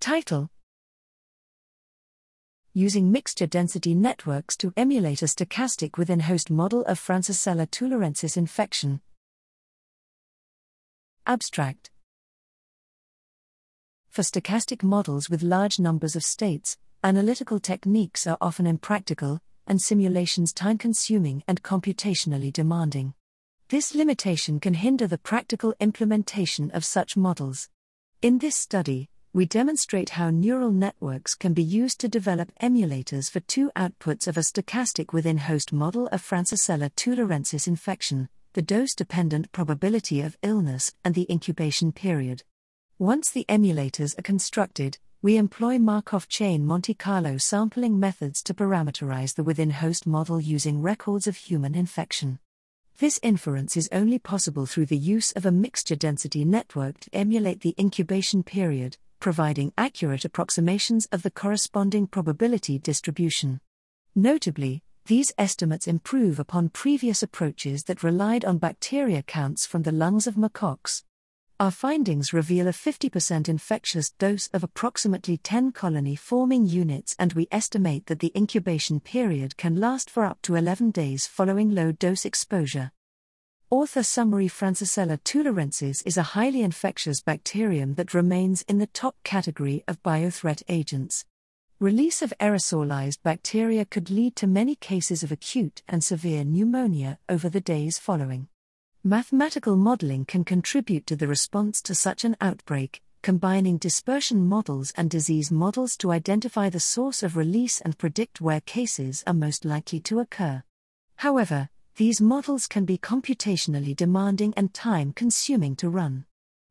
Title Using mixture density networks to emulate a stochastic within host model of Francisella tularensis infection. Abstract For stochastic models with large numbers of states, analytical techniques are often impractical, and simulations time consuming and computationally demanding. This limitation can hinder the practical implementation of such models. In this study, we demonstrate how neural networks can be used to develop emulators for two outputs of a stochastic within host model of Francisella tularensis infection, the dose dependent probability of illness, and the incubation period. Once the emulators are constructed, we employ Markov chain Monte Carlo sampling methods to parameterize the within host model using records of human infection. This inference is only possible through the use of a mixture density network to emulate the incubation period, providing accurate approximations of the corresponding probability distribution. Notably, these estimates improve upon previous approaches that relied on bacteria counts from the lungs of macaques. Our findings reveal a 50% infectious dose of approximately 10 colony forming units, and we estimate that the incubation period can last for up to 11 days following low dose exposure. Author summary Francisella tularensis is a highly infectious bacterium that remains in the top category of biothreat agents. Release of aerosolized bacteria could lead to many cases of acute and severe pneumonia over the days following. Mathematical modeling can contribute to the response to such an outbreak, combining dispersion models and disease models to identify the source of release and predict where cases are most likely to occur. However, these models can be computationally demanding and time consuming to run.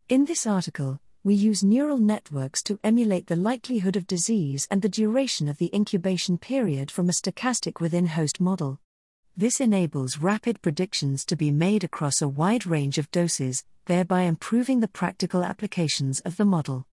In this article, we use neural networks to emulate the likelihood of disease and the duration of the incubation period from a stochastic within host model. This enables rapid predictions to be made across a wide range of doses, thereby improving the practical applications of the model.